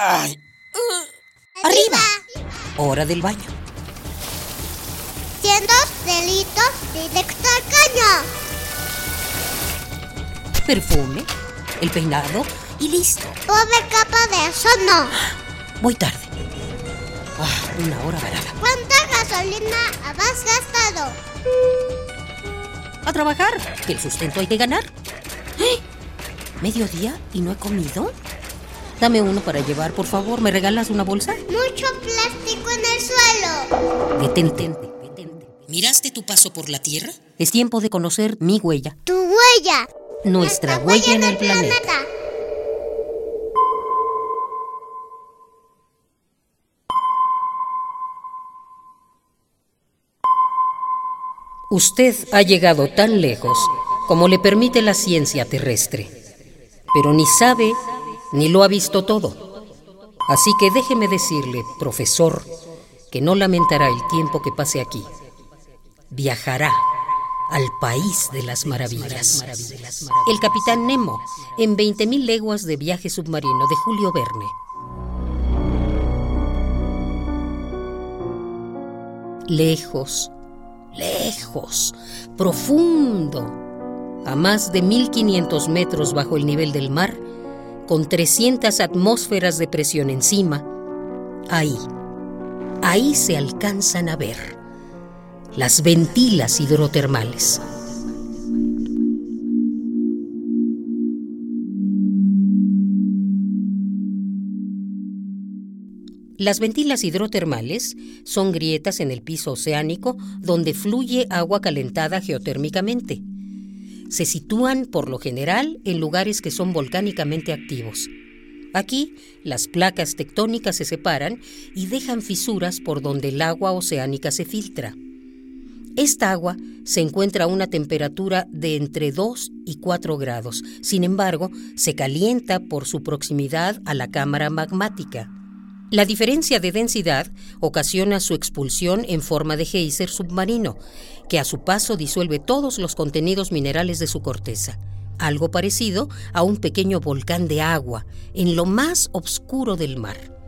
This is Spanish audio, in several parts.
¡Ay! ¡Arriba! Hora del baño. Siendo delitos directo al caño. Perfume, el peinado y listo. Pobre capa de eso no. Voy tarde. Ah, una hora varada. ¿Cuánta gasolina has gastado? A trabajar, que el sustento hay que ganar. ¡Eh! ¿Mediodía y no he comido? Dame uno para llevar, por favor. ¿Me regalas una bolsa? Mucho plástico en el suelo. Detente, detente. ¿Miraste tu paso por la Tierra? Es tiempo de conocer mi huella. Tu huella. Nuestra huella en el planeta. Usted ha llegado tan lejos como le permite la ciencia terrestre, pero ni sabe ni lo ha visto todo. Así que déjeme decirle, profesor, que no lamentará el tiempo que pase aquí. Viajará al país de las maravillas. El capitán Nemo, en 20.000 leguas de viaje submarino de Julio Verne. Lejos, lejos, profundo, a más de 1500 metros bajo el nivel del mar, con 300 atmósferas de presión encima, ahí, ahí se alcanzan a ver las ventilas hidrotermales. Las ventilas hidrotermales son grietas en el piso oceánico donde fluye agua calentada geotérmicamente. Se sitúan, por lo general, en lugares que son volcánicamente activos. Aquí, las placas tectónicas se separan y dejan fisuras por donde el agua oceánica se filtra. Esta agua se encuentra a una temperatura de entre 2 y 4 grados. Sin embargo, se calienta por su proximidad a la cámara magmática. La diferencia de densidad ocasiona su expulsión en forma de geyser submarino, que a su paso disuelve todos los contenidos minerales de su corteza, algo parecido a un pequeño volcán de agua en lo más oscuro del mar.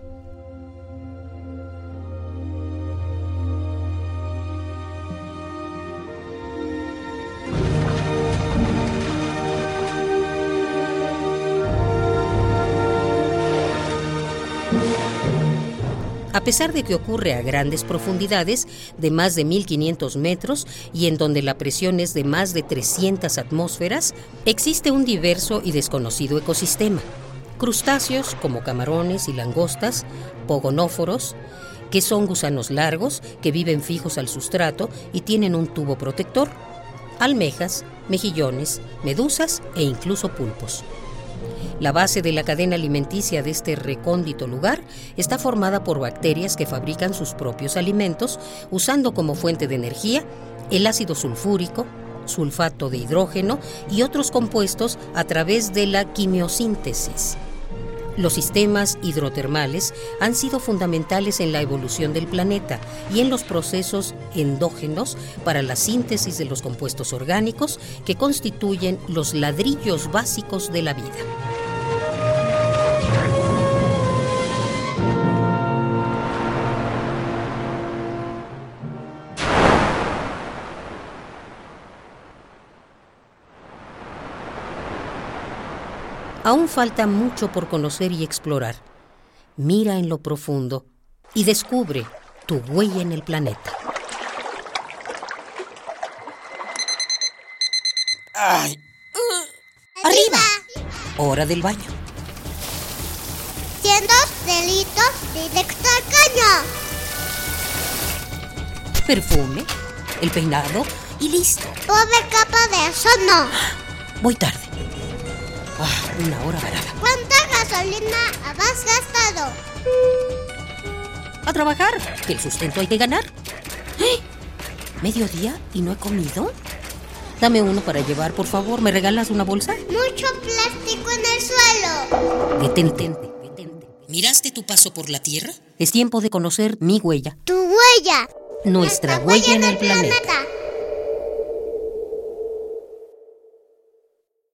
A pesar de que ocurre a grandes profundidades de más de 1500 metros y en donde la presión es de más de 300 atmósferas, existe un diverso y desconocido ecosistema. Crustáceos como camarones y langostas, pogonóforos, que son gusanos largos que viven fijos al sustrato y tienen un tubo protector, almejas, mejillones, medusas e incluso pulpos. La base de la cadena alimenticia de este recóndito lugar está formada por bacterias que fabrican sus propios alimentos usando como fuente de energía el ácido sulfúrico, sulfato de hidrógeno y otros compuestos a través de la quimiosíntesis. Los sistemas hidrotermales han sido fundamentales en la evolución del planeta y en los procesos endógenos para la síntesis de los compuestos orgánicos que constituyen los ladrillos básicos de la vida. Aún falta mucho por conocer y explorar. Mira en lo profundo y descubre tu huella en el planeta. ¡Ay! ¡Arriba! Hora del baño. Siendo delitos directo al caño. Perfume, el peinado y listo. Pobre capa de eso no. Voy tarde. Una hora varada. ¿Cuánta gasolina has gastado? A trabajar, que el sustento hay que ganar. ¡Eh! ¿Mediodía y no he comido? Dame uno para llevar, por favor. ¿Me regalas una bolsa? Mucho plástico en el suelo. Detente, detente. ¿Miraste tu paso por la Tierra? Es tiempo de conocer mi huella. Tu huella. Nuestra, huella, en el planeta.